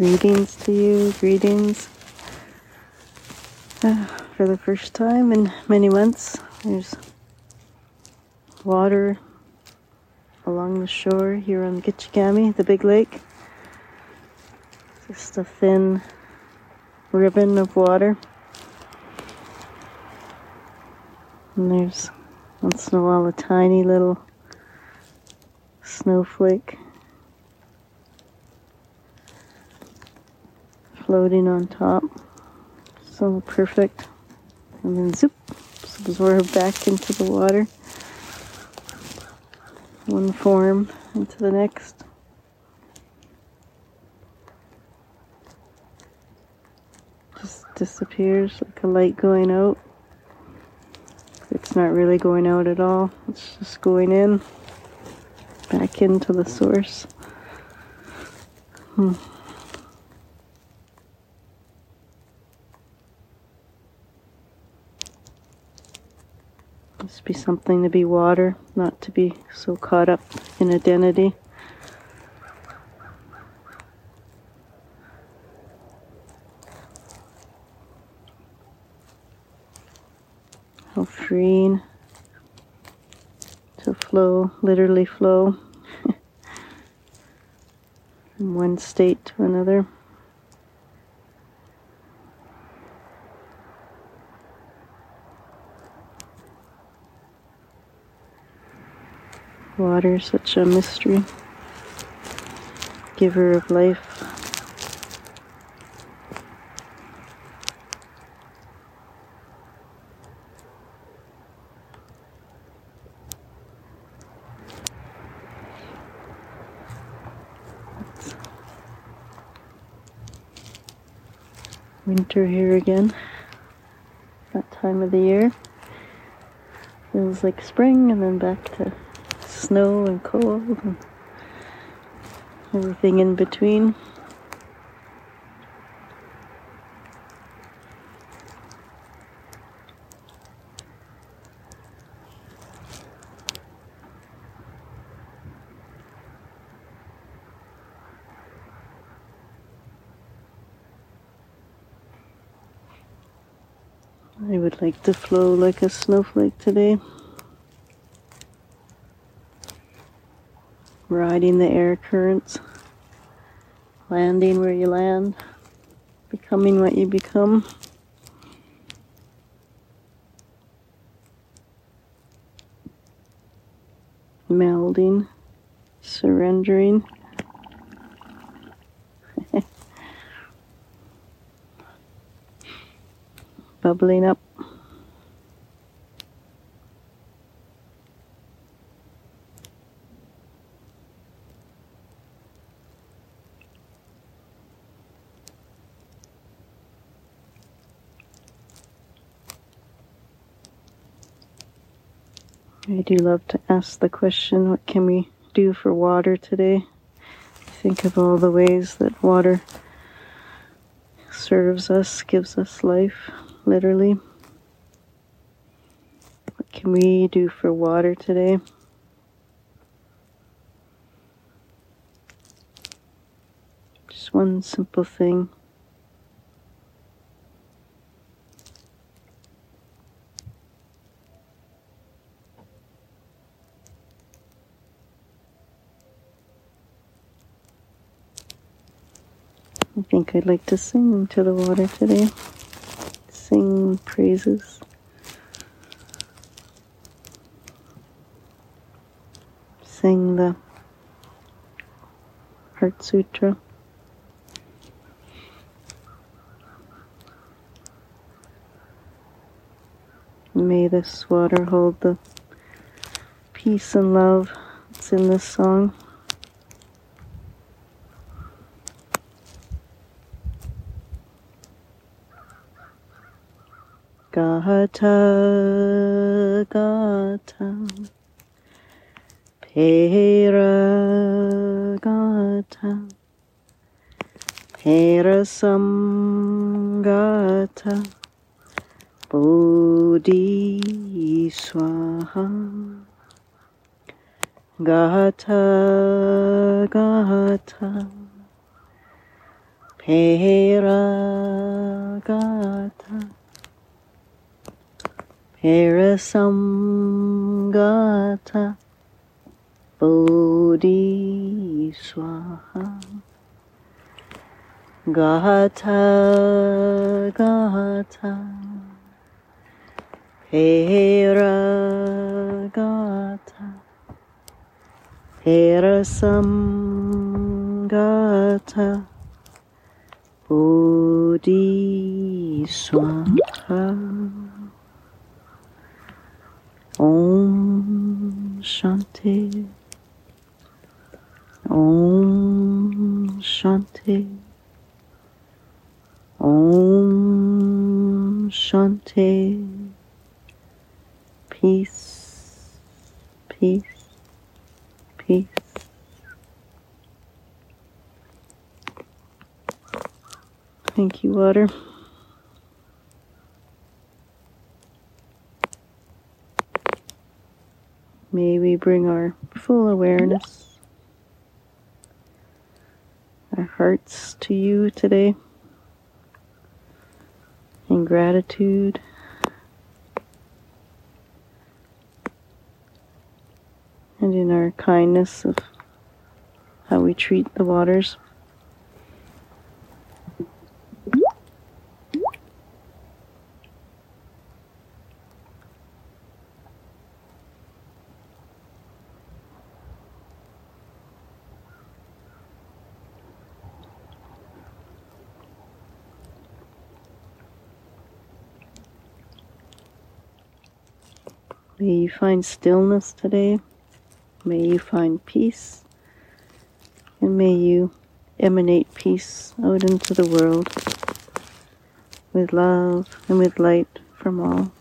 Greetings to you, greetings. Uh, for the first time in many months, there's water along the shore here on Gitchigami, the big lake. Just a thin ribbon of water. And there's once in a while a tiny little snowflake floating on top. So perfect. And then zoop, absorb back into the water. One form into the next. Just disappears like a light going out. It's not really going out at all. It's just going in, back into the source. Hmm. Must be something to be water, not to be so caught up in identity. How freeing to flow, literally flow from one state to another. Water, such a mystery, giver of life. Winter here again. That time of the year. Feels like spring and then back to snow and cold and everything in between. I would like to flow like a snowflake today. Riding the air currents, landing where you land, becoming what you become. Melding, surrendering. Bubbling up. I do love to ask the question what can we do for water today? Think of all the ways that water serves us, gives us life, literally. What can we do for water today? Just one simple thing. I think I'd like to sing to the water today. Sing praises. Sing the Heart Sutra. May this water hold the peace and love that's in this song. Gata Gata. Pera Gata. Pera Samgata Bodhi Swaha. Gata Gata. Peragata Parasamgata Bodhi Swaha Gata Gata Peragata Parasamgata Bodhi Swaha Om Shanti. Om Shanti. Om Shanti. Peace, peace, peace. Thank you, water. May we bring our full awareness, our hearts to you today in gratitude. And in our kindness of how we treat the waters. May you find stillness today. May you find peace. And may you emanate peace out into the world with love and with light from all.